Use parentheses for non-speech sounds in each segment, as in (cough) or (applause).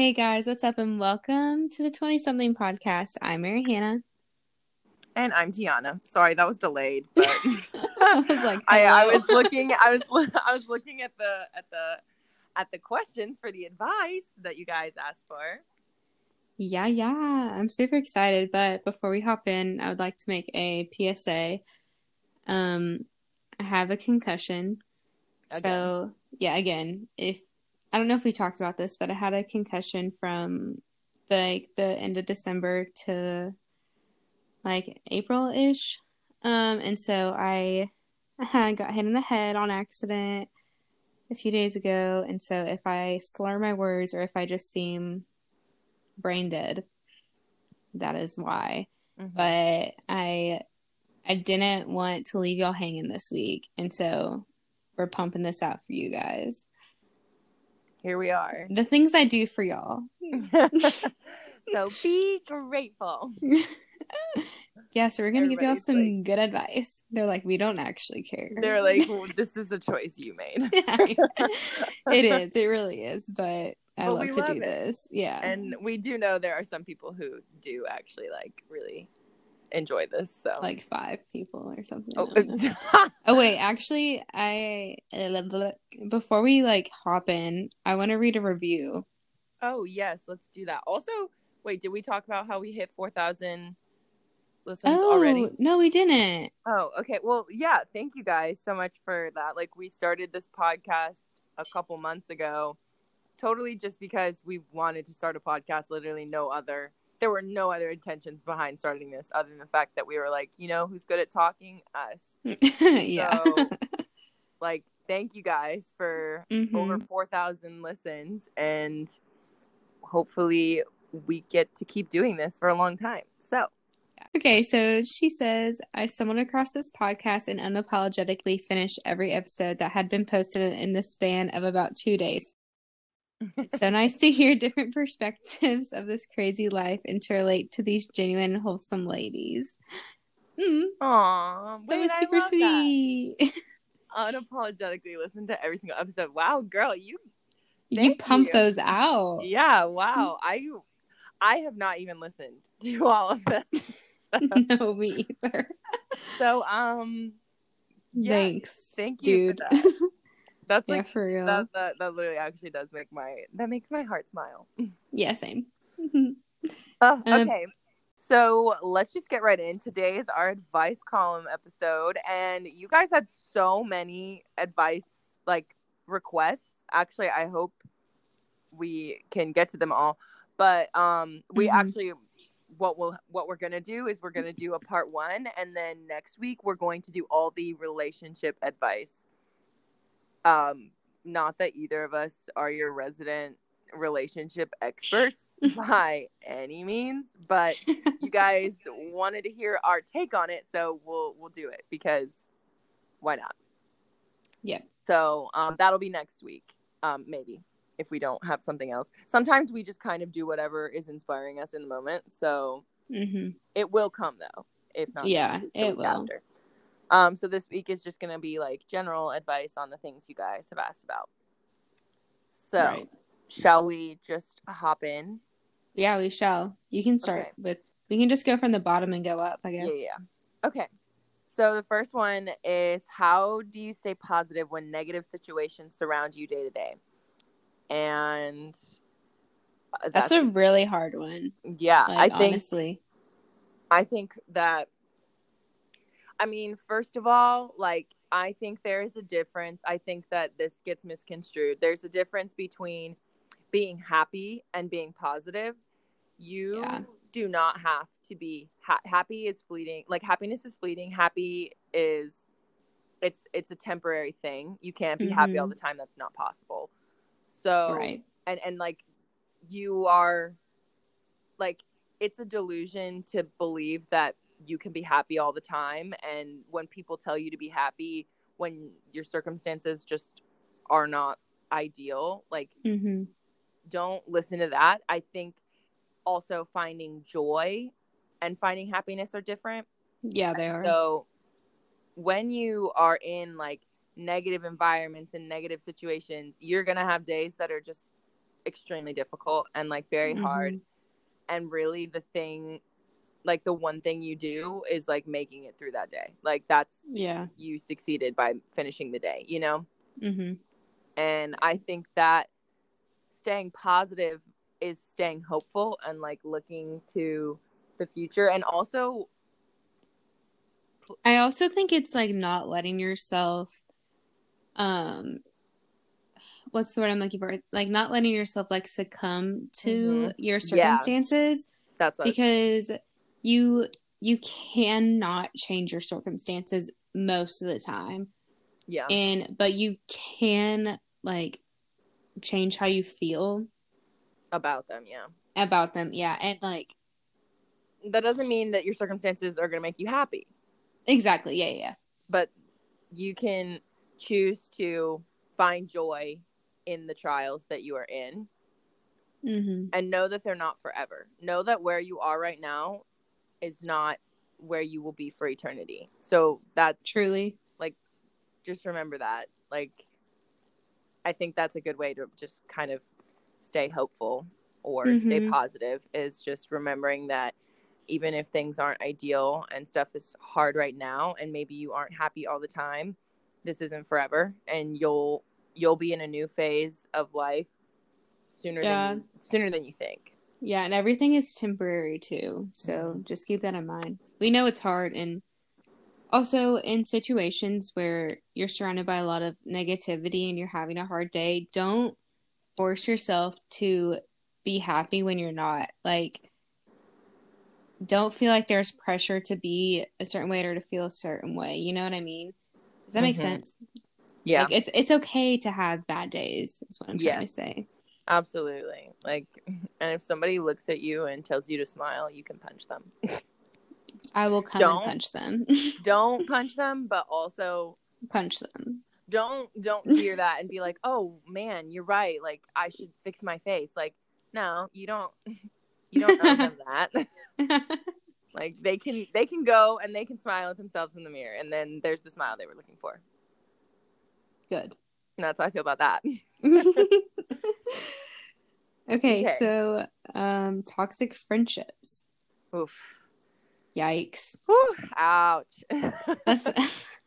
Hey guys, what's up, and welcome to the 20 something podcast. I'm Mary Hannah. And I'm Tiana. Sorry, that was delayed, but (laughs) I was like, (laughs) I, I was looking I was (laughs) I was looking at the at the at the questions for the advice that you guys asked for. Yeah, yeah, I'm super excited. But before we hop in, I would like to make a PSA. Um, I have a concussion. So, yeah, again, if I don't know if we talked about this, but I had a concussion from the, like the end of December to like April-ish. Um, and so I had got hit in the head on accident a few days ago. And so if I slur my words or if I just seem brain dead, that is why. Mhm. But I I didn't want to leave y'all hanging this week. And so we're pumping this out for you guys. Here we are. (laughs) The things I do for y'all. (laughs) so be grateful. (laughs) Yeah, so we're gonna give y'all some like- good advice. They're like, we don't actually care. They're like, well, this is a choice you made. it is, it really is, but I But love to love do it. this. Yeah. And we do know there are some people who do actually like really enjoy this. So like five people or something. oh, I don't know. (laughs) Oh wait, actually, I before we like hop in, I want to read a review. oh yes, let's do that. Also, wait, did we talk about how we hit four thousand listens Oh already? no, we didn't. Oh, okay. Well, yeah, thank you guys so much for that. Like we started this podcast a couple months ago, totally just because we wanted to start a podcast, literally no other there were no other intentions behind starting this other than the fact that we were like, you know, who's good at talking? Us. (laughs) yeah. So, like, thank you guys for Mhm. over 4,000 listens and hopefully we get to keep doing this for a long time. So, Okay, so she says, I stumbled across this podcast and unapologetically finished every episode that had been posted in the span of about two days. It's so nice to hear different (laughs) perspectives of this crazy life and to relate to these genuine, wholesome ladies. Mm, Aw, that was super sweet. (laughs) unapologetically listen to every single episode. Wow, girl, you you pump you. those out. yeah, wow. I I have not even listened (laughs) to all of them. so, no, me either. so, um yeah, Thanks, thank you dude. That's yeah, like for real. that, that that literally actually does make my that makes my heart smile. (laughs) Yeah, same. (laughs) Um, okay. So let's just get right in. Today is our advice column episode, and you guys had so many advice like requests. Actually, I hope we can get to them all. But um, we Mhm. actually what we'll what we're gonna do is we're gonna do a part one, and then next week we're going to do all the relationship advice. Um, not that either of us are your resident relationship experts (laughs) by any means, but you (laughs) guys wanted to hear our take on it, so we'll we'll do it because why not? Yeah. So um, that'll be next week, um, maybe if we don't have something else. Sometimes we just kind of do whatever is inspiring us in the moment. So hmm it will come though, if not. Yeah, next week, the it will. After. Um, so this week is just gonna be like general advice on the things you guys have asked about. So Right. shall we just hop in? Yeah, we shall. You can start Okay. with. We can just go from the bottom and go up. I guess. yeah. Okay. So the first one is how do you stay positive when negative situations surround you day to day? And uh, That's a really hard one. yeah. Like I think honestly. I think that I mean, first of all, like I think there is a difference. I think that this gets misconstrued. There's a difference between being happy and being positive. You Yeah. do not have to be ha- happy is fleeting. Like happiness is fleeting. Happy is it's it's a temporary thing. You can't be happy all Mhm. the time. That's not possible. So Right. and and like you are like it's a delusion to believe that you can be happy all the time. And when people tell you to be happy when your circumstances just are not ideal like hmm don't listen to that. I think also finding joy and finding happiness are different. Yeah, they are. so when you are in like negative environments and negative situations, you're going to have days that are just extremely difficult and like very Mm-hmm. hard and really the thing like the one thing you do is like making it through that day like that's Yeah. you succeeded by finishing the day you know hmm and i think that staying positive is staying hopeful and like looking to the future and also I also think it's like not letting yourself um what's the word I'm looking for? Like not letting yourself like succumb to your Yeah. circumstances that's what because you you cannot change your circumstances most of the time. yeah And but you can like change how you feel about them yeah about them. Yeah. And like that doesn't mean that your circumstances are going to make you happy exactly. Yeah, yeah. but you can choose to find joy in the trials that you are in Mm-hmm. and know that they're not forever. Know that where you are right now is not where you will be for eternity. So that's Truly. Like just remember that. Like I think that's a good way to just kind of stay hopeful or stay Mhm. positive is just remembering that even if things aren't ideal and stuff is hard right now and maybe you aren't happy all the time, this isn't forever and you'll you'll be in a new phase of life sooner Yeah. than sooner than you think. Yeah, and everything is temporary too. So Mm-hmm. just keep that in mind. We know it's hard and also in situations where you're surrounded by a lot of negativity and you're having a hard day, don't force yourself to be happy when you're not. Like don't feel like there's pressure to be a certain way or to feel a certain way. You know what I mean? Does that make Mhm. sense? Yeah. Like it's it's okay to have bad days, is what I'm trying Yes. to say. Absolutely. Like, (laughs) and if somebody looks at you and tells you to smile, you can punch them. I will come Don't. and punch them. (laughs) don't punch them, but also punch them. don't don't hear that and be like, (laughs) "Oh man, you're right. Like I should fix my face." Like, no, you don't. You don't owe them that. like they can they can go and they can smile at themselves in the mirror, and then there's the smile they were looking for. Good. And that's how I feel about that. (laughs) okay, Okay. so um toxic friendships. Oof. Yikes. Ouch. (laughs) That's (laughs)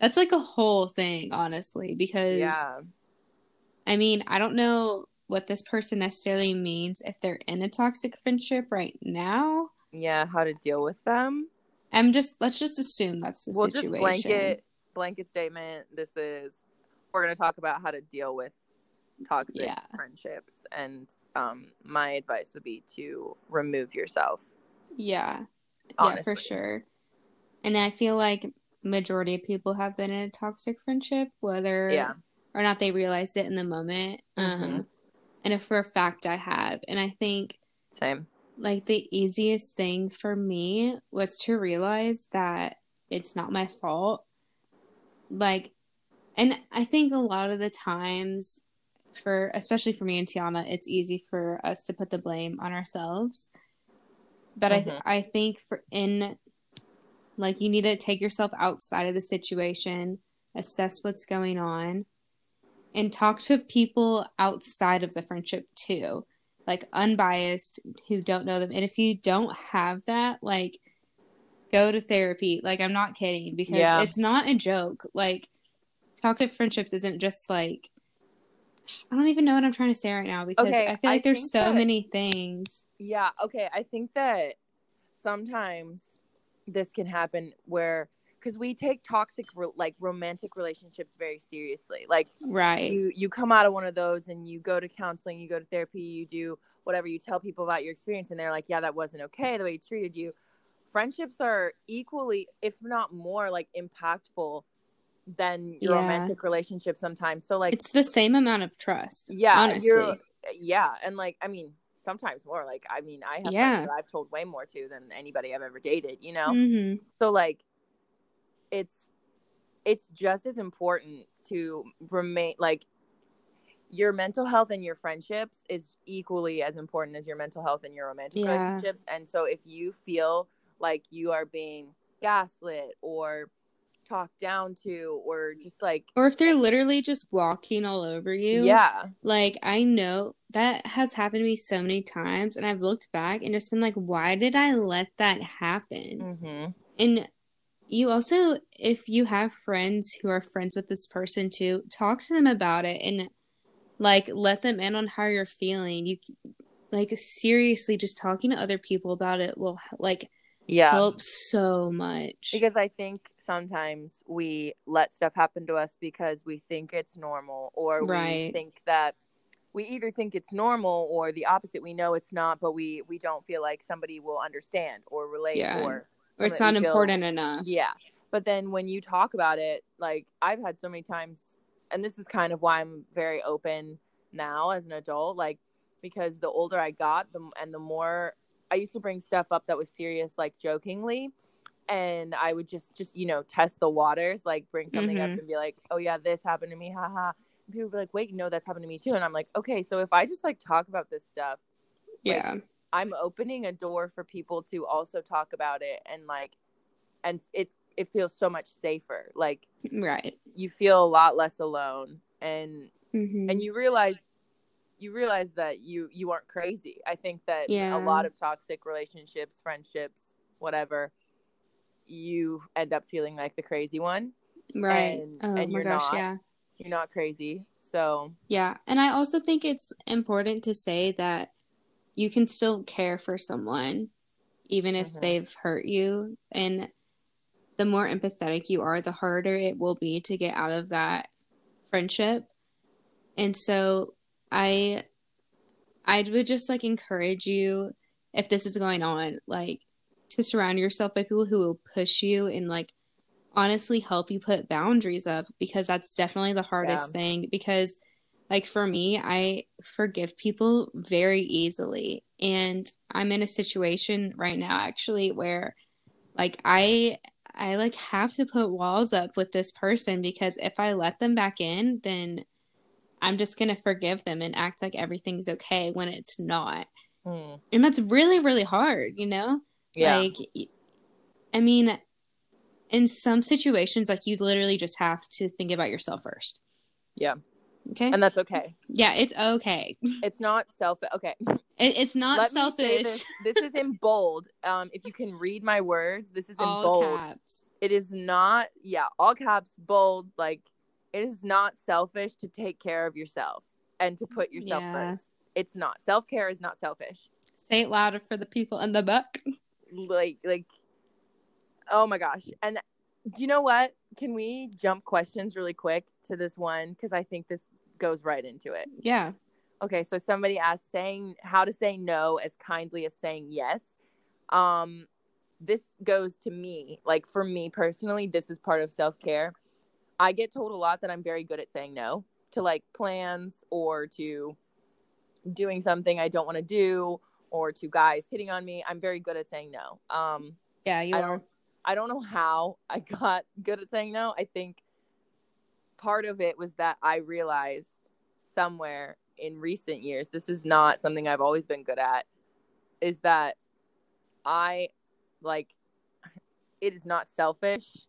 that's like a whole thing, honestly, because yeah. I mean, I don't know what this person necessarily means if they're in a toxic friendship right now. Yeah. How to deal with them? I'm just let's just assume that's the we'll situation. just blanket blanket statement this is we're going to talk about how to deal with toxic Yeah. friendships and um my advice would be to remove yourself Yeah. Yeah, for sure. And I feel like majority of people have been in a toxic friendship, whether yeah or not they realized it in the moment. Um, Mhm. and if for a fact I have, and I think same like the easiest thing for me was to realize that it's not my fault. Like, and I think a lot of the times, for especially for me and Tiana, it's easy for us to put the blame on ourselves. But Mhm. I I think for in like you need to take yourself outside of the situation, assess what's going on, and talk to people outside of the friendship too like unbiased who don't know them and if you don't have that like go to therapy like i'm not kidding because Yeah. it's not a joke like toxic friendships isn't just like i don't even know what i'm trying to say right now because Okay, i feel like I there's so that- many things. Yeah okay i think that sometimes this can happen where because we take toxic like romantic relationships very seriously. Like right. you you come out of one of those and you go to counseling you go to therapy you do whatever you tell people about your experience and they're like yeah that wasn't okay the way he treated you. Friendships are equally if not more like impactful than your Yeah. romantic relationship sometimes so like it's the same amount of trust yeah honestly yeah and like i mean sometimes more like i mean i have Yeah. friends that i've told way more to than anybody i've ever dated you know hmm so like it's it's just as important to remain like your mental health and your friendships is equally as important as your mental health and your romantic Yeah. relationships and so if you feel like you are being gaslit or talked down to or just like or if they're literally just walking all over you. yeah Like I know that has happened to me so many times and I've looked back and just been like, why did I let that happen? hmm And you also, if you have friends who are friends with this person too, talk to them about it and like let them in on how you're feeling. You like seriously, just talking to other people about it will like yeah help so much. because i think sometimes we let stuff happen to us because we think it's normal or we Right. think that we either think it's normal or the opposite we know it's not but we we don't feel like somebody will understand or relate Yeah. or or it's not we feel- important enough. Yeah. But then when you talk about it, like I've had so many times, and this is kind of why I'm very open now as an adult, like because the older I got, the and the more I used to bring stuff up that was serious, like jokingly, and I would just just you know test the waters, like bring something up Mhm. and be like, oh yeah, this happened to me, haha. And people would be like, wait, no, that's happened to me too, and I'm like, okay, so if I just like talk about this stuff, Yeah. I'm opening a door for people to also talk about it and like and it it feels so much safer. Like Right. you feel a lot less alone and hmm and you realize you realize that you you aren't crazy. I think that Yeah. a lot of toxic relationships, friendships, whatever, you end up feeling like the crazy one. Right. and- oh and my you're gosh, not. yeah. You're not crazy. So, Yeah. And I also think it's important to say that you can still care for someone even if Mhm. they've hurt you. And the more empathetic you are, the harder it will be to get out of that friendship. And so I I would just like encourage you if this is going on, like to surround yourself by people who will push you and like honestly help you put boundaries up because that's definitely the hardest Yeah. thing because like for me I forgive people very easily and I'm in a situation right now actually where like I I like have to put walls up with this person because if I let them back in then I'm just going to forgive them and act like everything's okay when it's not. mm, And that's really really hard, you know? Yeah. Like, I mean, in some situations, like you literally just have to think about yourself first. Yeah. Okay. and that's okay. yeah, it's okay. (laughs) It's not selfish. okay. it's not Let selfish. this. (laughs) This is in bold. Um, if you can read my words, this is in All bold. caps. It is not, yeah, all caps, bold. Like, it is not selfish to take care of yourself and to put yourself Yeah. first. It's not. Self care is not selfish. Say it louder for the people in the book. Like, like, oh my gosh. And do you know what? Can we jump questions really quick to this one? Because I think this goes right into it. Yeah. Okay, so somebody asked saying how to say no as kindly as saying yes. Um this goes to me. Like for me personally, this is part of self-care. I get told a lot that I'm very good at saying no to like plans or to doing something I don't want to do or to guys hitting on me. I'm very good at saying no. Um Yeah, you I are. don't I don't know how I (laughs) got good at saying no. I think part of it was that I realized somewhere in recent years, this is not something I've always been good at, is that I like it is not selfish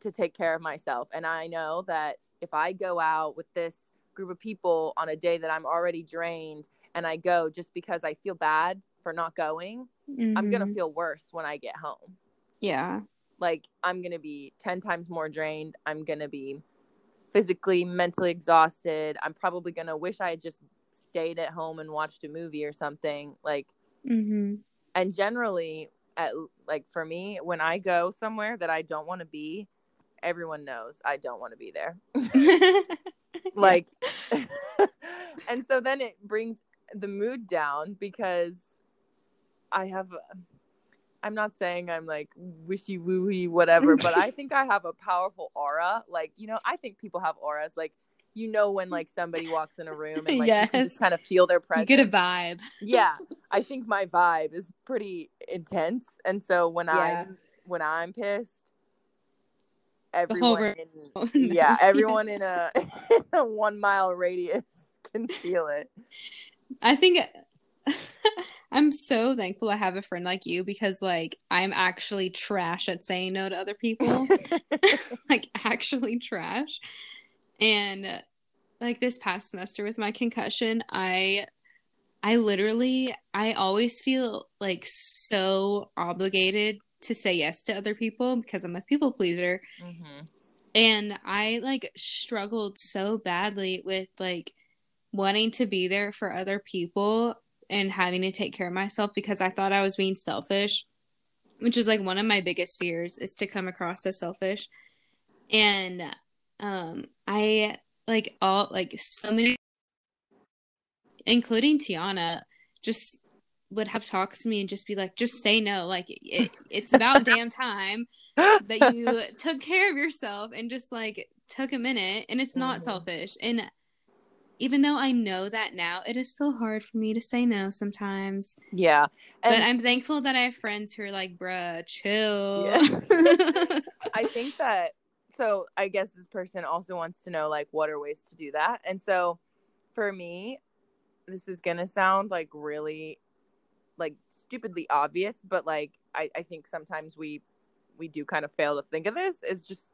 to take care of myself. And I know that if I go out with this group of people on a day that I'm already drained and I go just because I feel bad for not going, I'm going to feel worse when I get home. Yeah. like i'm gonna be 10 times more drained. I'm gonna be physically mentally exhausted. I'm probably gonna wish i had just stayed at home and watched a movie or something. Like hmm and generally at like for me when i go somewhere that i don't want to be everyone knows i don't want to be there. (laughs) Like (laughs) and so then it brings the mood down because i have i'm not saying i'm like wishy wooey whatever but i (laughs) think i have a powerful aura like you know i think people have auras like you know when like somebody walks in a room and like you can just kind of feel their you presence get a vibe. yeah (laughs) i think my vibe is pretty intense and so when Yeah. i'm when i'm pissed everyone in, (laughs) yeah knows. everyone in a, in a one mile radius can feel it I think (laughs) I'm so thankful I have a friend like you because like I'm actually trash at saying no to other people. (laughs) (laughs) like actually trash. And like this past semester with my concussion, I I literally I always feel like so obligated to say yes to other people because I'm a people pleaser. Mm-hmm. And I like struggled so badly with like wanting to be there for other people and having to take care of myself because I thought I was being selfish, which is like one of my biggest fears is to come across as selfish. And um I like all like so many including Tiana just would have talks to me and just be like just say no like it, it's about (laughs) damn time that you (laughs) took care of yourself and just like took a minute and it's not mm-hmm. selfish and even though I know that now, it is still hard for me to say no sometimes. Yeah. And but I'm thankful that I have friends who are like, bruh, chill. Yeah. (laughs) I think that, so I guess this person also wants to know, like, what are ways to do that? And so for me, this is going to sound like really, like, stupidly obvious, but like, I, I think sometimes we, we do kind of fail to think of this is just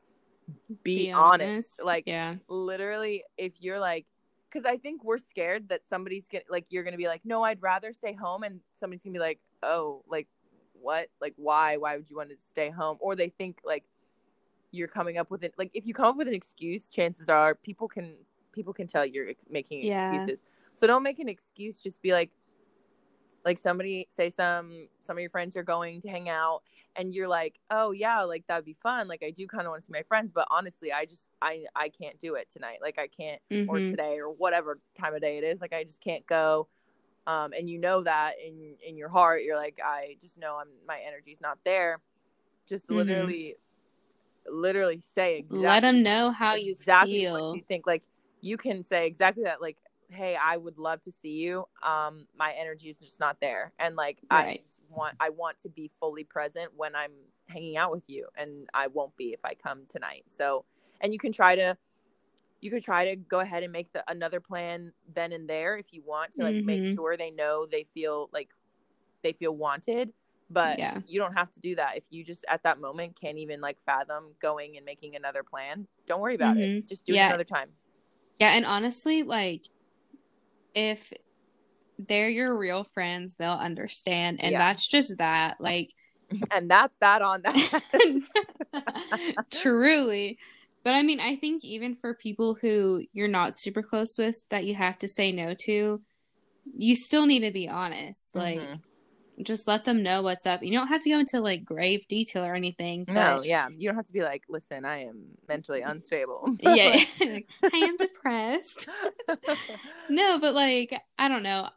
be, be honest. honest. Like, yeah. literally, if you're like, because I think we're scared that somebody's gonna like you're gonna be like, no, I'd rather stay home, and somebody's gonna be like, oh, like what, like why, why would you want to stay home? Or they think like you're coming up with it, like if you come up with an excuse, chances are people can people can tell you're ex- making yeah. excuses. So don't make an excuse. Just be like, like somebody say some some of your friends are going to hang out and you're like, oh yeah, like that'd be fun. Like I do kind of want to see my friends, but honestly, I just I I can't do it tonight. Like I can't mm-hmm. or today or whatever time of day it is. Like I just can't go. Um, and you know that in in your heart, you're like, I just know I'm my energy's not there. Just mm-hmm. literally, literally say exactly. Let them know how you exactly feel. What you think like you can say exactly that. Like hey i would love to see you um my energy is just not there and like right. i want i want to be fully present when i'm hanging out with you and i won't be if i come tonight so and you can try to you could try to go ahead and make the another plan then and there if you want to like mm-hmm. make sure they know they feel like they feel wanted but yeah. you don't have to do that if you just at that moment can't even like fathom going and making another plan don't worry about mm-hmm. it just do yeah. it another time yeah and honestly like if they're your real friends, they'll understand. And yeah. that's just that. Like, (laughs) and that's that on that. (laughs) Truly. But I mean, I think even for people who you're not super close with that you have to say no to, you still need to be honest. Like, mm-hmm just let them know what's up. You don't have to go into like grave detail or anything. But... No, yeah. You don't have to be like, listen, I am mentally mm-hmm. unstable. (laughs) yeah. (laughs) I am depressed. (laughs) no, but like, I don't know.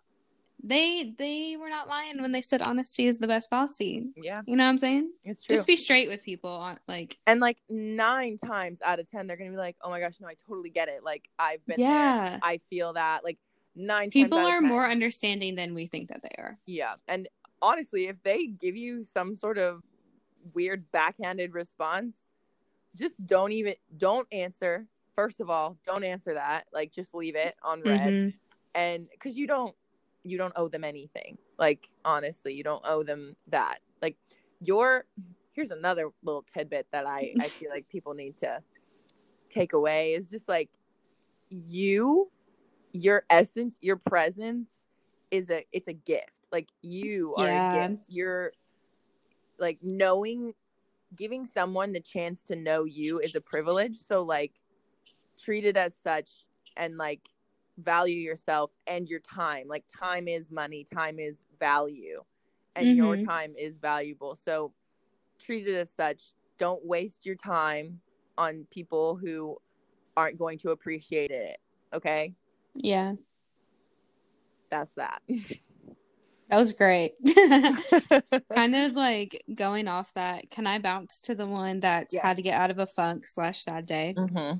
They they were not lying when they said honesty is the best policy. Yeah. You know what I'm saying? It's true. Just be straight with people on like And like nine times out of ten they're gonna be like, Oh my gosh, no, I totally get it. Like I've been yeah. there. I feel that. Like nine people are more understanding than we think that they are. Yeah. And honestly, if they give you some sort of weird backhanded response, just don't even don't answer. First of all, don't answer that. Like just leave it on red. Mm-hmm. And cuz you don't you don't owe them anything. Like honestly, you don't owe them that. Like your here's another little tidbit that I I (laughs) feel like people need to take away is just like you your essence, your presence is a it's a gift. Like you are yeah. a gift. You're like knowing giving someone the chance to know you is a privilege. So like treat it as such and like value yourself and your time. Like time is money, time is value. And mm-hmm. your time is valuable. So treat it as such. Don't waste your time on people who aren't going to appreciate it. Okay? Yeah that's that. That was great. (laughs) (laughs) kind of like going off that, can I bounce to the one that's yes. how to get out of a funk slash sad day? Mm-hmm.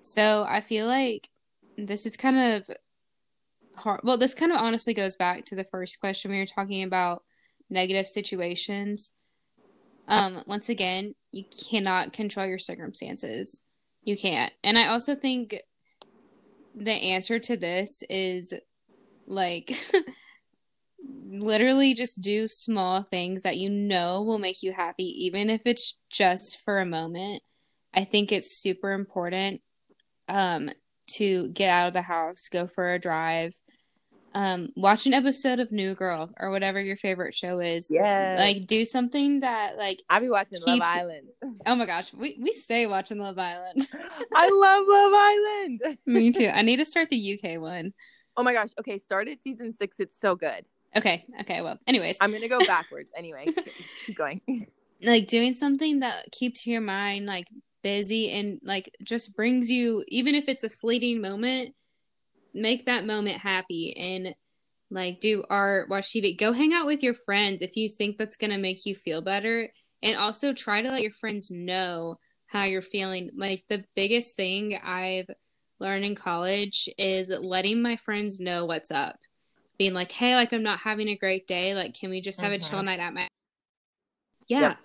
So I feel like this is kind of hard. Well, this kind of honestly goes back to the first question we were talking about negative situations. Um, once again, you cannot control your circumstances. You can't. And I also think the answer to this is like (laughs) literally just do small things that you know will make you happy, even if it's just for a moment. I think it's super important um, to get out of the house, go for a drive, um, watch an episode of New Girl or whatever your favorite show is. Yeah. Like do something that like I'll be watching Love Island. (laughs) oh my gosh, we, we stay watching Love Island. (laughs) I love Love Island. Me too. I need to start the UK one. Oh my gosh. Okay, start at season six. It's so good. Okay. Okay. Well, anyways, I'm gonna go (laughs) backwards. anyway, keep going. (laughs) like doing something that keeps your mind like busy and like just brings you, even if it's a fleeting moment, make that moment happy and like do art, watch TV, go hang out with your friends if you think that's gonna make you feel better. And also try to let your friends know how you're feeling. Like the biggest thing I've learned in college is letting my friends know what's up. Being like, hey, like I'm not having a great day. Like, can we just have a chill Mhm. night at my Yeah. Yep.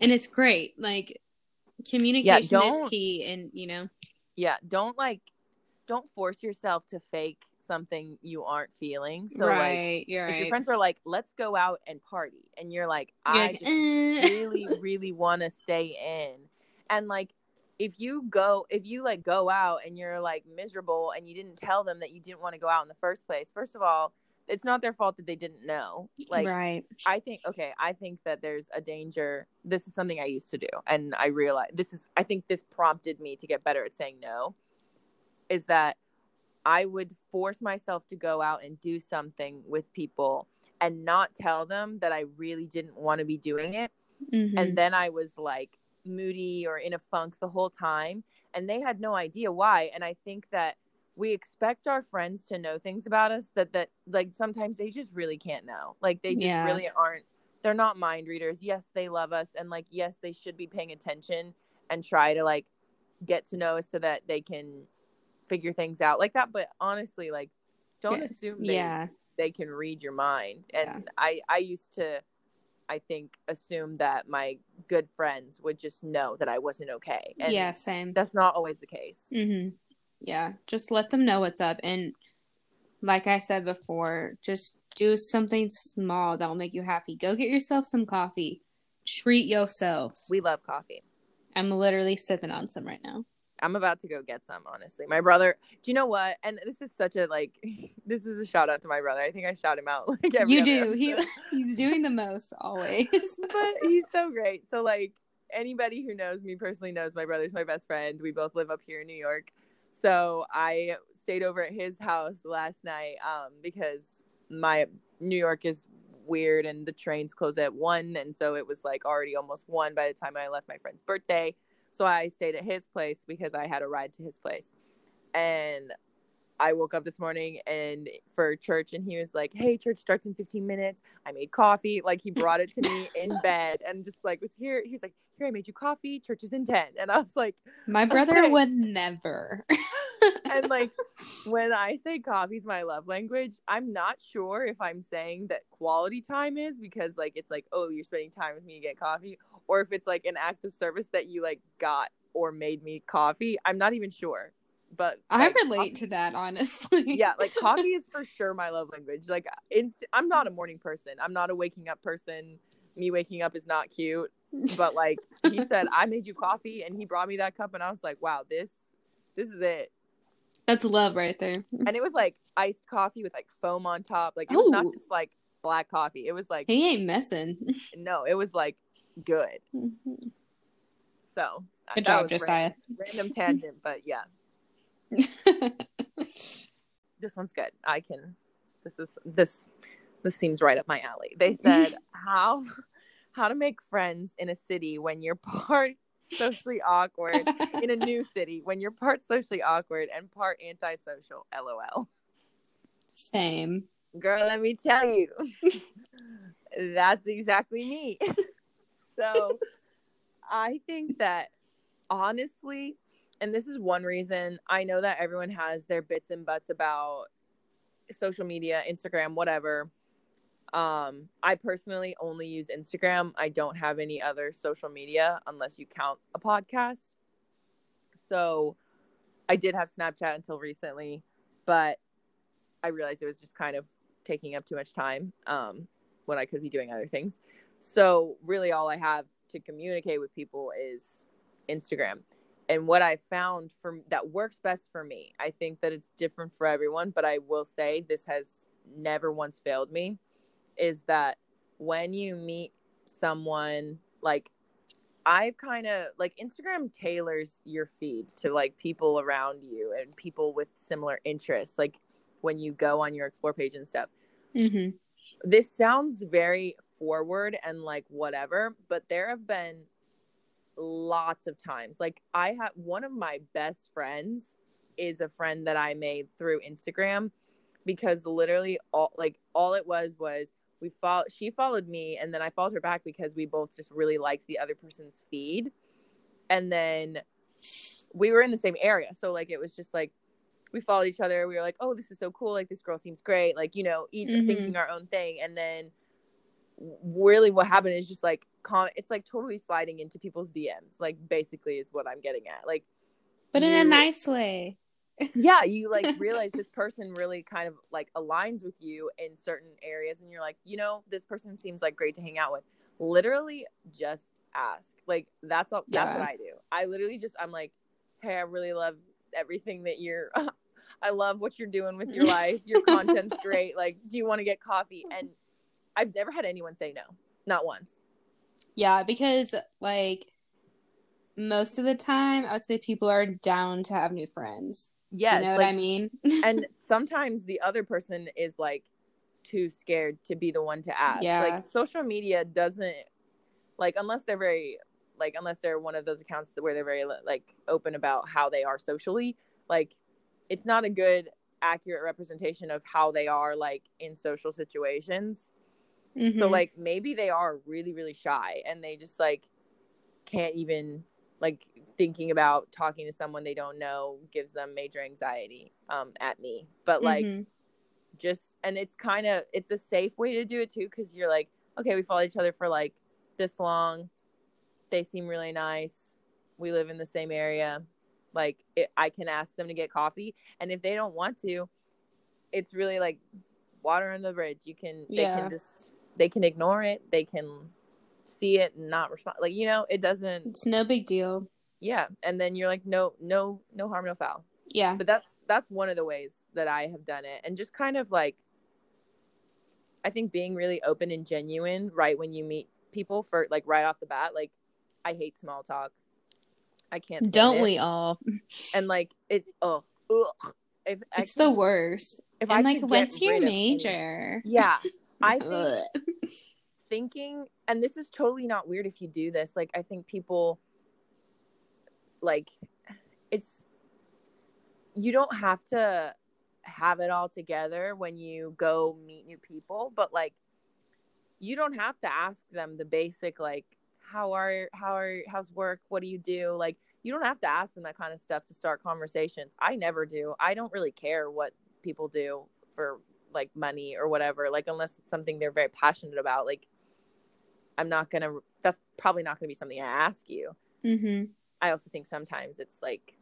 And it's great. Like communication is key and you know, Yeah, don't like, don't force yourself to fake something you aren't feeling. So like, right, you're if right. your friends are like, "Let's go out and party," and you're like, You're "I like, just "Eh." really, really want to stay in," and like. If you go, if you like go out and you're like miserable and you didn't tell them that you didn't want to go out in the first place, first of all, it's not their fault that they didn't know. Like, right. I think okay, I think that there's a danger. This is something I used to do and I realized this is I think this prompted me to get better at saying no. Is that I would force myself to go out and do something with people and not tell them that I really didn't want to be doing it Mhm. and then I was like moody or in a funk the whole time and they had no idea why and I think that we expect our friends to know things about us that that like sometimes they just really can't know like they just Yeah. really aren't they're not mind readers yes they love us and like yes they should be paying attention and try to like get to know us so that they can figure things out like that but honestly like don't Yes. assume they, yeah. they can read your mind and Yeah. i i used to i think assume that my good friends would just know that i wasn't okay and yeah, same. that's not always the case Mm-hmm. Yeah, just let them know what's up. And like I said before, just do something small that will make you happy. Go get yourself some coffee. Treat yourself. we love coffee I'm literally sipping on some right now. I'm about to go get some honestly my brother do you know what and this is such a like (laughs) this is a shout out to my brother i think i shout him out (laughs) like every you do. He (laughs) he's doing the most always. but he's so great. So like anybody who knows me personally knows my brother's my best friend. We both live up here in New York. So I stayed over at his house last night um, because my New York is weird and the trains close at one, and so it was like already almost one by the time I left my friend's birthday. So I stayed at his place because I had a ride to his place, and I woke up this morning and for church and he was like, Hey, church starts in 15 minutes. I made coffee. Like he brought it to me (laughs) in bed and just like was here. He was like, Here, I made you coffee. Church is in 10. And I was like, My brother Okay. would never. (laughs) and like (laughs) when I say coffee's my love language, I'm not sure if I'm saying that quality time is because like it's like, oh, you're spending time with me to get coffee, or if it's like an act of service that you like got or made me coffee. I'm not even sure. But I like, relate to that honestly. yeah like (laughs) coffee is for sure my love language like inst- i'm not a morning person i'm not a waking up person me waking up is not cute but like he (laughs) said i made you coffee and he brought me that cup and i was like wow this this is it That's love right there. and it was like iced coffee with like foam on top like it was not just like black coffee it was like He ain't messing. (laughs) no it was like good so uh, Good job, Josiah. random, random tangent but yeah (laughs) this one's good. I can. This is this. This seems right up my alley. They said (laughs) how how to make friends in a city when you're part (laughs) socially awkward in a new city when you're part socially awkward and part antisocial. LOL. Same. Girl, let me tell you, that's exactly me. So I think that honestly, and this is one reason I know that everyone has their bits and butts about social media, Instagram, whatever. Um, I personally only use Instagram. I don't have any other social media unless you count a podcast. So I did have Snapchat until recently, but I realized it was just kind of taking up too much time um, when I could be doing other things. So really, all I have to communicate with people is Instagram. And what I found from that works best for me, I think that it's different for everyone, but I will say this has never once failed me, is that when you meet someone like I've kind of like Instagram tailors your feed to like people around you and people with similar interests. Like when you go on your explore page and stuff. Mm-hmm. This sounds very forward and like whatever, but there have been lots of times. Like I have one of my best friends is a friend that I made through Instagram because literally all like all it was was we follow she followed me and then I followed her back because we both just really liked the other person's feed. And then we were in the same area. So like it was just like we followed each other. We were like, "Oh, this is so cool. Like this girl seems great." Like, you know, each mm-hmm. thinking our own thing. And then really what happened is just like com- it's like totally sliding into people's DMs. Like basically is what I'm getting at. Like but in you, a nice way. (laughs) yeah, you like realize this person really kind of like aligns with you in certain areas and you're like, "You know, this person seems like great to hang out with." Literally just ask. Like that's all that's what I do. I literally just I'm like, "Hey, I really love everything that you're (laughs) I love what you're doing with your (laughs) life. Your content's great. Like, do you want to get coffee?" And I've never had anyone say no. Not once. Yeah, because like most of the time I would say people are down to have new friends. Yes. You know like, what I mean? (laughs) and (laughs) sometimes the other person is like too scared to be the one to ask. Yeah. Like social media doesn't like unless they're very like unless they're one of those accounts where they're very like open about how they are socially, like it's not a good accurate representation of how they are like in social situations. Mm-hmm. So like maybe they are really really shy and they just like can't even like thinking about talking to someone they don't know gives them major anxiety um at me. But like mm-hmm. just and it's kind of it's a safe way to do it too cuz you're like okay, we follow each other for like this long. They seem really nice. We live in the same area. Like it, I can ask them to get coffee and if they don't want to, it's really like water on the bridge. You can they yeah. can just they can ignore it they can see it and not respond like you know it doesn't it's no big deal. Yeah and then you're like no no no harm no foul. Yeah. But that's that's one of the ways that i have done it and just kind of like i think being really open and genuine right when you meet people for like right off the bat like i hate small talk. I can't don't it. we all? And like it oh ugh. If it's the worst. if and I like what's your major any, yeah I think (laughs) thinking, and this is totally not weird if you do this. Like, I think people, like, it's, you don't have to have it all together when you go meet new people, but like, you don't have to ask them the basic, like, how are, how are, how's work? What do you do? Like, you don't have to ask them that kind of stuff to start conversations. I never do. I don't really care what people do for like money or whatever like unless it's something they're very passionate about like i'm not gonna that's probably not gonna be something i ask you. Mm-hmm. i also think sometimes it's like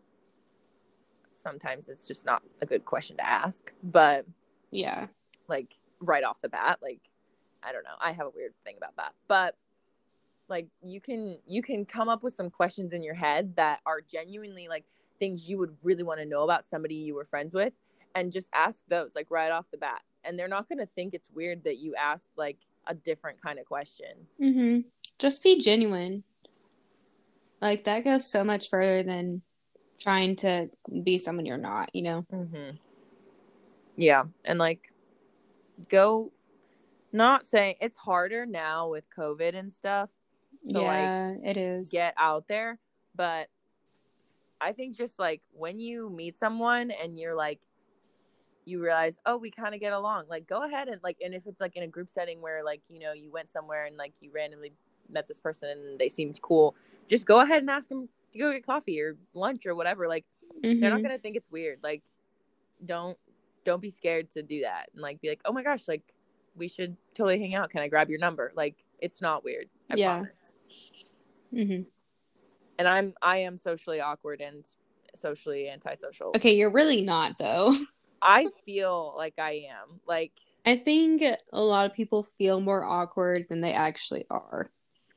sometimes it's just not a good question to ask but yeah. like right off the bat like i don't know. I have a weird thing about that. But like you can you can come up with some questions in your head that are genuinely like things you would really want to know about somebody you were friends with and just ask those like right off the bat. And they're not going to think it's weird that you asked like a different kind of question. Mm-hmm. just be genuine. Like that goes so much further than trying to be someone you're not you know? Mm-hmm. yeah and like go not saying it's harder now with covid and stuff to yeah like it is. get out there but i think just like when you meet someone and you're like you realize oh we kind of get along like go ahead and like and if it's like in a group setting where like you know you went somewhere and like you randomly met this person and they seemed cool just go ahead and ask them to go get coffee or lunch or whatever like mm-hmm. they're not mm-hmm. gonna think it's weird like don't don't be scared to do that and like be like oh my gosh like we should totally hang out can i grab your number like it's not weird I yeah mm-hmm. and i'm i am socially awkward and socially antisocial okay you're really not though (laughs) I feel like I am. Like I think a lot of people feel more awkward than they actually are.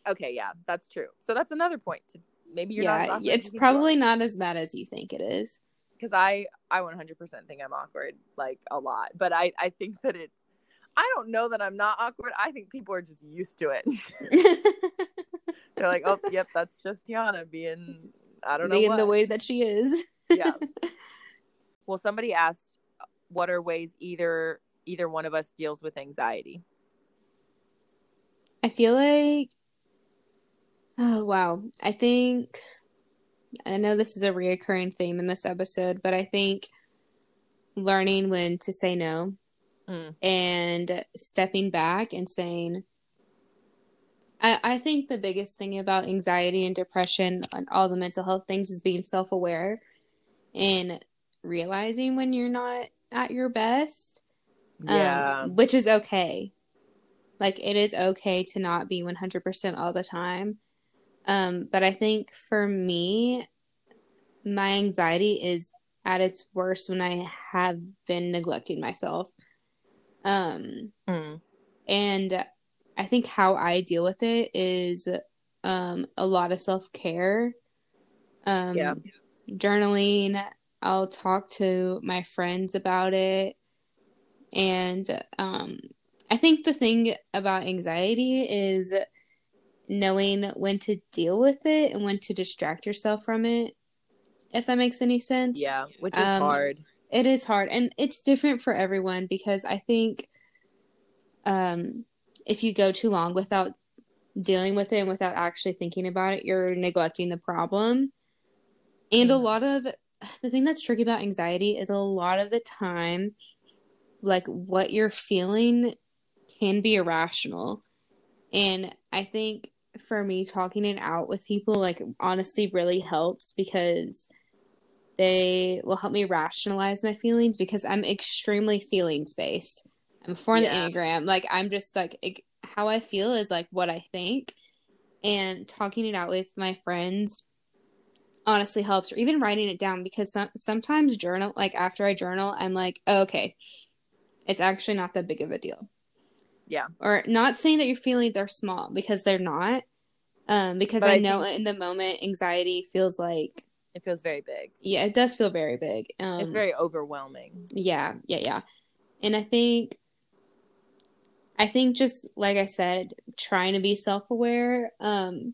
Okay, yeah, that's true. So that's another point. To, maybe you're yeah, not. it's probably not as bad as you think it is. Because I, I 100% think I'm awkward, like a lot. But I, I think that it. I don't know that I'm not awkward. I think people are just used to it. (laughs) They're like, oh, yep, that's just Tiana being, I don't know, being what. the way that she is. yeah. (laughs) Well, somebody asked, what are ways either either one of us deals with anxiety? I feel like Oh wow. I think I know this is a reoccurring theme in this episode, but I think learning when to say no mm. and stepping back and saying I, I think the biggest thing about anxiety and depression and all the mental health things is being self aware and realizing when you're not at your best. Yeah. Um, which is okay. Like it is okay to not be 100% all the time um, but I think for me, my anxiety is at its worst when I have been neglecting myself. Um, mm. And I think how I deal with it is um, a lot of self care. Um, yeah. Journaling. I'll talk to my friends about it. And um, I think the thing about anxiety is knowing when to deal with it and when to distract yourself from it if that makes any sense yeah which is um, hard it is hard and it's different for everyone because i think um if you go too long without dealing with it and without actually thinking about it you're neglecting the problem and mm. a lot of (sighs) the thing that's tricky about anxiety is a lot of the time like what you're feeling can be irrational and i think for me talking it out with people like honestly really helps because they will help me rationalize my feelings because I'm extremely feelings based. I'm for yeah. the Enneagram. Like I'm just like it, how I feel is like what I think. And talking it out with my friends honestly helps or even writing it down because some, sometimes journal like after I journal I'm like, oh, okay, it's actually not that big of a deal. Yeah. Or not saying that your feelings are small because they're not. Um, because I, I, know in the moment anxiety feels like it feels very big. Yeah, it does feel very big. Um, it's very overwhelming. Yeah, yeah, yeah. And I think I think just like I said, trying to be self-aware um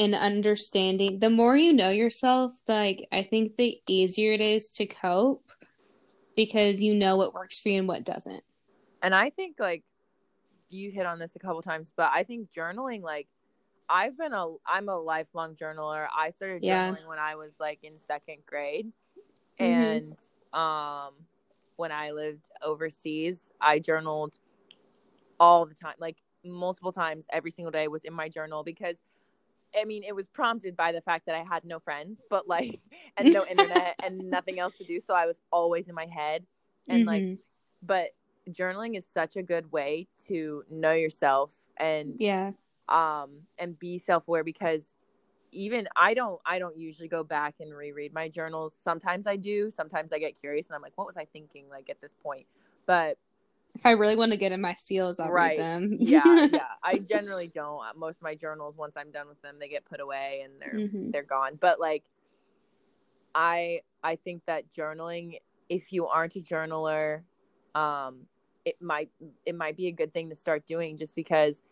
and understanding the more you know yourself, like I think the easier it is to cope because you know what works for you and what doesn't. And I think like you hit on this a couple times, but I think journaling like I've been a I'm a lifelong journaler. I started journaling yeah. when I was like in second grade. Mm-hmm. And um when I lived overseas, I journaled all the time, like multiple times every single day was in my journal because I mean, it was prompted by the fact that I had no friends, but like, (laughs) and no internet and nothing else to do. So I was always in my head. And mm-hmm. like, but journaling is such a good way to know yourself and yeah, um and be self-aware because even I don't I don't usually go back and reread my journals. Sometimes I do. Sometimes I get curious and I'm like, what was I thinking like at this point? But if I really want to get in my feels, I'll right. read them. yeah, (laughs) yeah. I generally don't. Most of my journals, once I'm done with them, they get put away and they're mm-hmm. they're gone. But like, I I think that journaling, if you aren't a journaler, um, it might it might be a good thing to start doing just because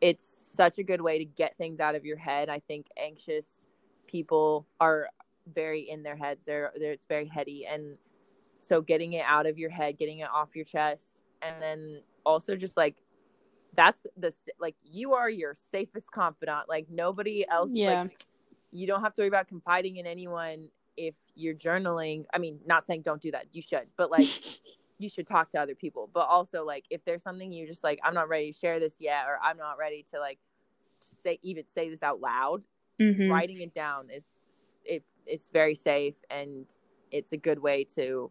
it's such a good way to get things out of your head. I think anxious people are very in their heads. They're, they're it's very heady and so getting it out of your head, getting it off your chest and then also just like that's the like you are your safest confidant. Like nobody else yeah. like you don't have to worry about confiding in anyone if you're journaling. I mean, not saying don't do that. You should. But like (laughs) you should talk to other people but also like if there's something you just like i'm not ready to share this yet or i'm not ready to like say even say this out loud mm-hmm. writing it down is it's it's very safe and it's a good way to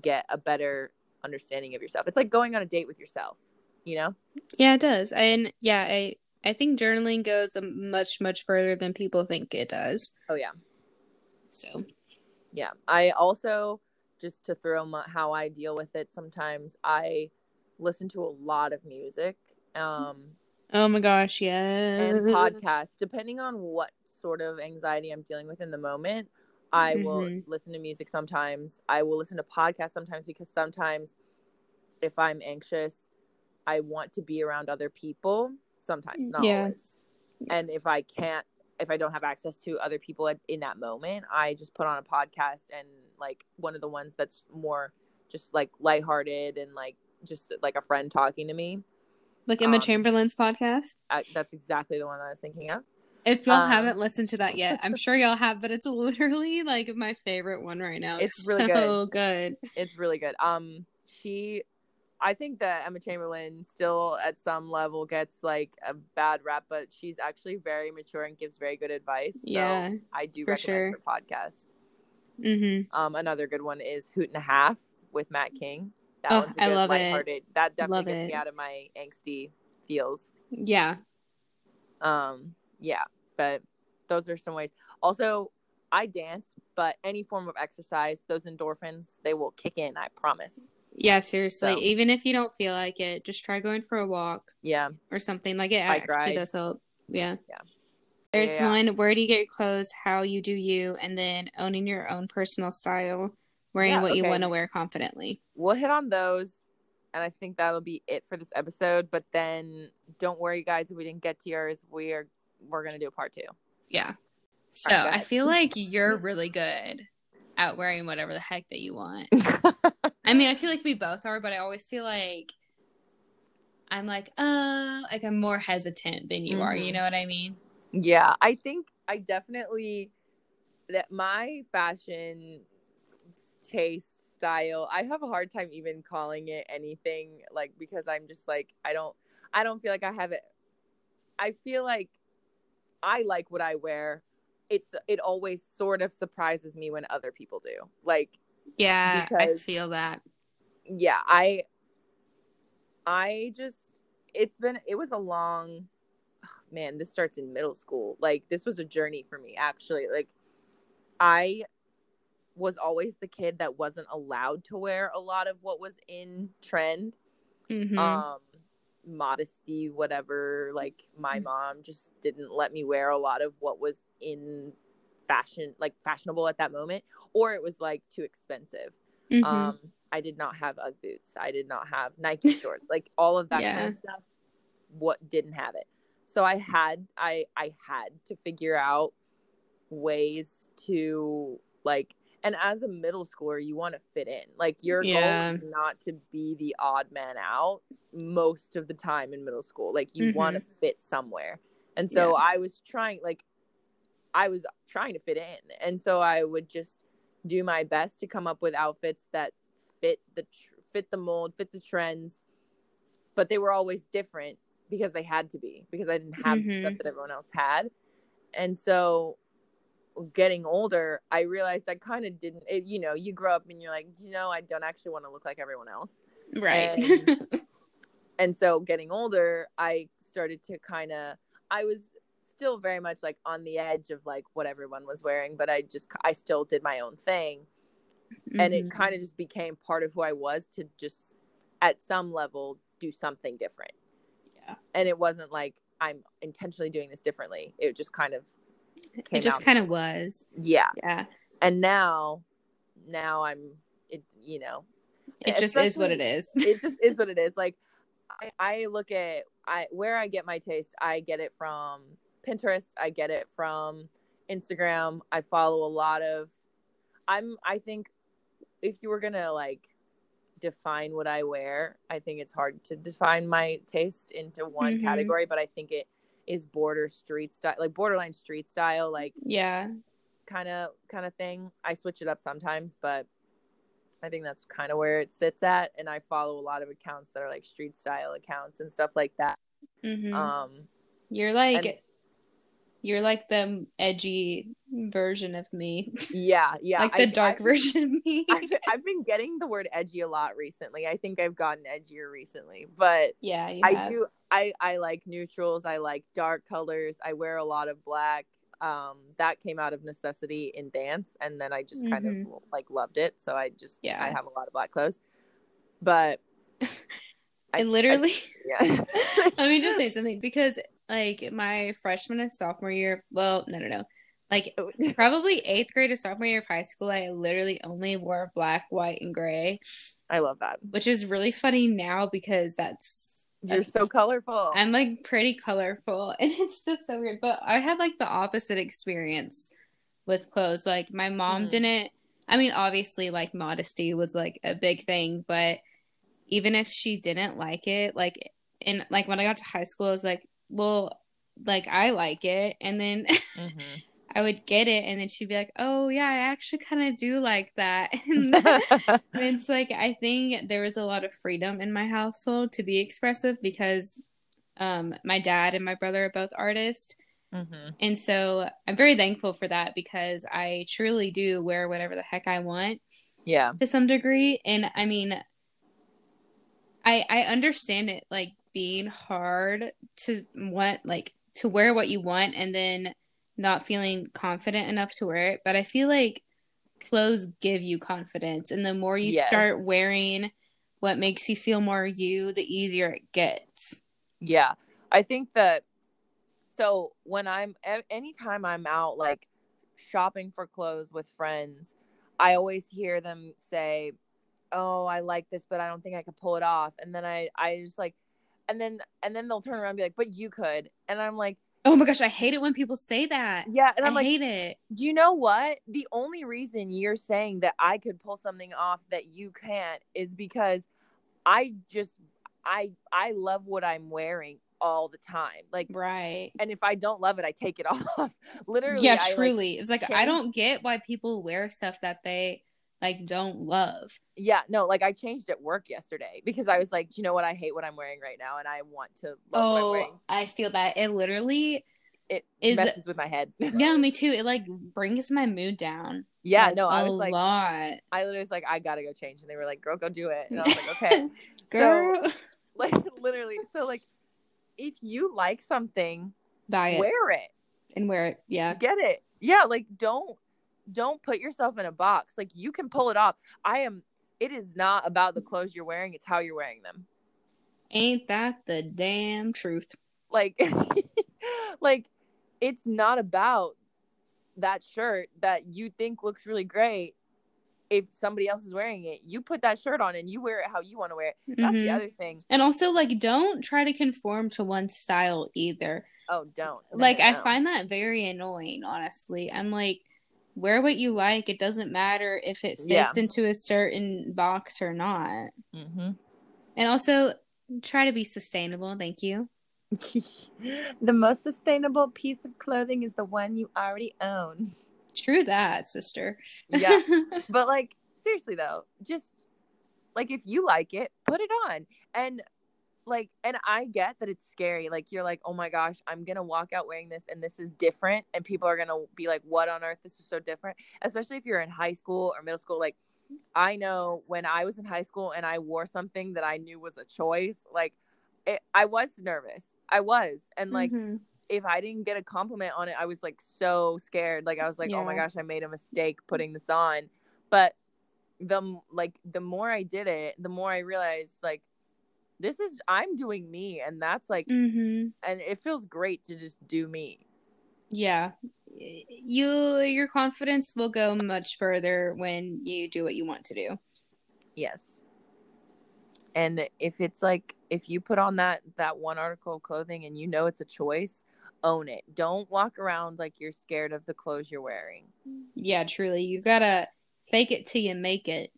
get a better understanding of yourself. It's like going on a date with yourself you know? Yeah it does. And yeah i i think journaling goes much much further than people think it does. Oh yeah. So. Yeah. I also just to throw my, how I deal with it sometimes I listen to a lot of music. Um, Oh my gosh, yeah. and podcasts depending on what sort of anxiety i'm dealing with in the moment i will Mhm. listen to music sometimes i will listen to podcasts sometimes because sometimes if i'm anxious i want to be around other people sometimes not Yeah. always and if i can't if i don't have access to other people in that moment i just put on a podcast and like one of the ones that's more just like lighthearted and like just like a friend talking to me Like Emma um, Chamberlain's podcast. I, that's exactly the one that i was thinking of If y'all um, haven't listened to that yet, I'm sure y'all have, but it's (laughs) literally like my favorite one right now. It's It's, really so good. it's really good. Um, she, I think that Emma Chamberlain still at some level gets like a bad rap, but she's actually very mature and gives very good advice. So Yeah, I do recommend her podcast. Mm-hmm. Um, another good one is Hoot and a Half with Matt King. That Oh, one's a I good, love it. That definitely Love gets me out of my angsty feels. Yeah. Um, yeah, but those are some ways. Also, I dance, but any form of exercise, those endorphins, they will kick in. I promise. Yeah, seriously. So- Even if you don't feel like it, just try going for a walk Yeah. or something. Like it actually ride. does help. Yeah. Yeah. There's Yeah. one where do you get your clothes, how you do you, and then owning your own personal style, wearing Yeah, what you want to wear confidently. we'll hit on those and i think that'll be it for this episode but then don't worry guys if we didn't get to yours we are we're gonna do a part two Yeah. So go I feel like you're (laughs) really good at wearing whatever the heck that you want. (laughs) I mean, I feel like we both are, but I always feel like I'm like, uh, like I'm more hesitant than you are. You Mhm. know what I mean? yeah i think i definitely that my fashion taste style i have a hard time even calling it anything like because i'm just like i don't i don't feel like i have it i feel like i like what i wear. It's it always sort of surprises me when other people do. Like Yeah, I feel that. yeah i i just it's been it was a long man this starts in middle school. Like this was a journey for me actually. Like i was always the kid that wasn't allowed to wear a lot of what was in trend. Mhm. um modesty whatever like my Mm. mom just didn't let me wear a lot of what was in fashion like fashionable at that moment or it was like too expensive Mhm. um, I did not have UGG boots. I did not have Nike (laughs) shorts. Like all of that kind of stuff. What didn't have it. So I had I I had to figure out ways to like and as a middle schooler you want to fit in. Like your Yeah. goal is not to be the odd man out most of the time in middle school. Like you want to fit somewhere. And so Mm-hmm. Yeah. I was trying like I was trying to fit in. And so I would just do my best to come up with outfits that fit the tr- fit the mold, fit the trends, but they were always different because they had to be because I didn't have the stuff that everyone else had. And so getting older, I realized I kind of didn't it, you know, you grow up and you're like, you know, I don't actually want to look like everyone else. right. and- (laughs) And so getting older, I started to kind of I was still very much like on the edge of like what everyone was wearing, but I just I still did my own thing and it kind of mm-hmm. just became part of who I was to just at some level do something different. Yeah. And it wasn't like I'm intentionally doing this differently. It just kind of it just kind of was. yeah. Yeah. And now now I'm it you know It just is what it is. it just is what it is. Like I, I look at I where I get my taste, I get it from Pinterest, I get it from Instagram. I follow a lot of I'm I think if you were gonna like define what I wear, I think it's hard to define my taste into one Mhm. category, but I think it is border street style like borderline street style, like yeah. kind of kind of thing. I switch it up sometimes, but I think that's kind of where it sits at. And I follow a lot of accounts that are like street style accounts and stuff like that. Mhm. Um, You're like and- you're like the edgy version of me. yeah, yeah, like the I- dark I- version of me. I've, I've been getting the word edgy a lot recently. I think I've gotten edgier recently, but yeah, I have. do. I I like neutrals. I like dark colors. I wear a lot of black. Um, that came out of necessity in dance, and then I just kind of like loved it. So I just Yeah. I have a lot of black clothes, but (laughs) I literally. I, yeah. (laughs) Let me just (laughs) say something because, like, my freshman and sophomore year. Well, no, no, no. Like, probably eighth grade to sophomore year of high school, I literally only wore black, white, and gray. I love that. Which is really funny now because that's. You're so colorful. I'm like pretty colorful, (laughs) and it's just so weird. But I had like the opposite experience with clothes. Like, my mom Mhm. didn't. I mean, obviously, like, modesty was like a big thing, but even if she didn't like it, like and like when I got to high school, I was like, well, like I like it, and then (laughs) Mhm. I would get it, and then she'd be like, oh yeah, I actually kind of do like that. (laughs) (laughs) and it's like I think there was a lot of freedom in my household to be expressive because um, my dad and my brother are both artists, Mhm. and so I'm very thankful for that because I truly do wear whatever the heck I want Yeah. to some degree and i mean i i understand it like being hard to want like to wear what you want and then not feeling confident enough to wear it but i feel like clothes give you confidence and the more you Yes. start wearing what makes you feel more you the easier it gets Yeah. I think that so when I'm anytime I'm out like shopping for clothes with friends, I always hear them say, "Oh, I like this, but I don't think I could pull it off." And then I I just like and then and then they'll turn around and be like, "But you could." And I'm like, oh my gosh i hate it when people say that "Yeah." And i I'm like, hate it "Do you know what? The only reason you're saying that I could pull something off that you can't is because I just I I love what I'm wearing all the time. Like right and if I don't love it, I take it (laughs) off. Literally, yeah I, like- truly it's like i don't get why people wear stuff that they like don't love yeah, no, like I changed at work yesterday because I was like, you know what? I hate what I'm wearing right now, and I want to love what I'm. Oh, I feel that it literally It is- messes with my head. (laughs) yeah, me too. It like brings my mood down. yeah, like, no, I a was like, lot. I literally was like, I gotta go change, and they were like, "Girl, go do it," and I was like, (laughs) "Okay." Girl, (laughs) like literally, so like, if you like something, buy it wear it, and wear it. Yeah, get it. Yeah, like don't don't put yourself in a box. Like you can pull it off. I am. It is not about the clothes you're wearing; it's how you're wearing them. ain't that the damn truth? like (laughs) like it's not about that shirt that you think looks really great if somebody else is wearing it you put that shirt on and you wear it how you want to wear it that's the Mhm. other thing And also, like, don't try to conform to one style either. oh don't No, like, no, I find that very annoying. Honestly, I'm like. Wear what you like. It doesn't matter if it fits Yeah. into a certain box or not. Mhm. And also, try to be sustainable. Thank you. (laughs) the most sustainable piece of clothing is the one you already own True that, sister. Yeah. (laughs) but like seriously though just like if you like it put it on and like and i get that it's scary like you're like oh my gosh i'm gonna walk out wearing this and this is different and people are gonna be like what on earth this is so different especially if you're in high school or middle school like i know when i was in high school and i wore something that i knew was a choice like it, i was nervous i was and like Mhm. if I didn't get a compliment on it, I was like so scared. Like I was like, oh my gosh, I made a mistake putting this on. But the like the more I did it, the more I realized like this is I'm doing me, and that's like, Mhm. and it feels great to just do me. Yeah. You your confidence will go much further when you do what you want to do. Yes. And if it's like if you put on that that one article of clothing and you know it's a choice, own it. Don't walk around like you're scared of the clothes you're wearing. Yeah, truly. You gotta fake it till you make it.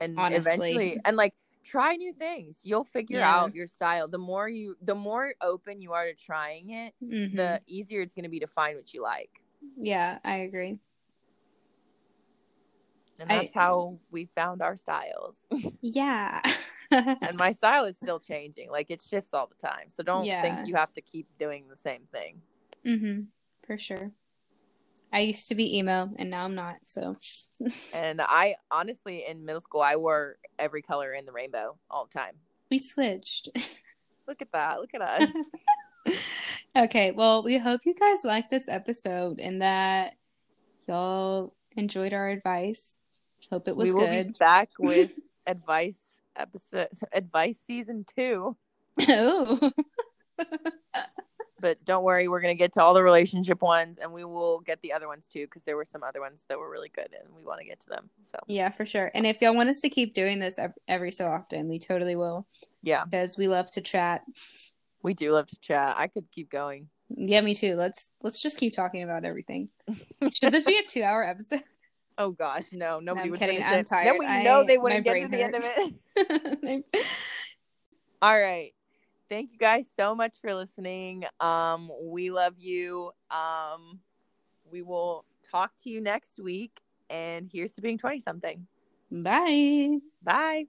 and Honestly. eventually and like try new things you'll figure Yeah. out your style the more you the more open you are to trying it Mhm. the easier it's going to be to find what you like Yeah, I agree. and I- that's how we found our styles (laughs) Yeah. and my style is still changing like it shifts all the time so don't Yeah. think you have to keep doing the same thing mhm. For sure. I used to be emo and now I'm not, so (laughs) and i honestly in middle school i wore every color in the rainbow all the time we switched. (laughs) look at that look at us (laughs) okay, well, we hope you guys liked this episode and that y'all enjoyed our advice. Hope it was we will good. be back with advice episode advice season two. Oh. But don't worry, we're gonna get to all the relationship ones, and we will get the other ones too, because there were some other ones that were really good, and we want to get to them. So yeah, for sure. And if y'all want us to keep doing this every so often, we totally will yeah, because we love to chat. we do love to chat. I could keep going. Yeah, me too. Let's let's just keep talking about everything. Should this be a two-hour episode? (laughs) Oh gosh, no, nobody I'm was kidding. I'm tired. Then we I- know they wouldn't get to the end of it. (laughs) (laughs) All right. Thank you guys so much for listening. Um, we love you. Um, we will talk to you next week. And here's to being 20 something. Bye. Bye.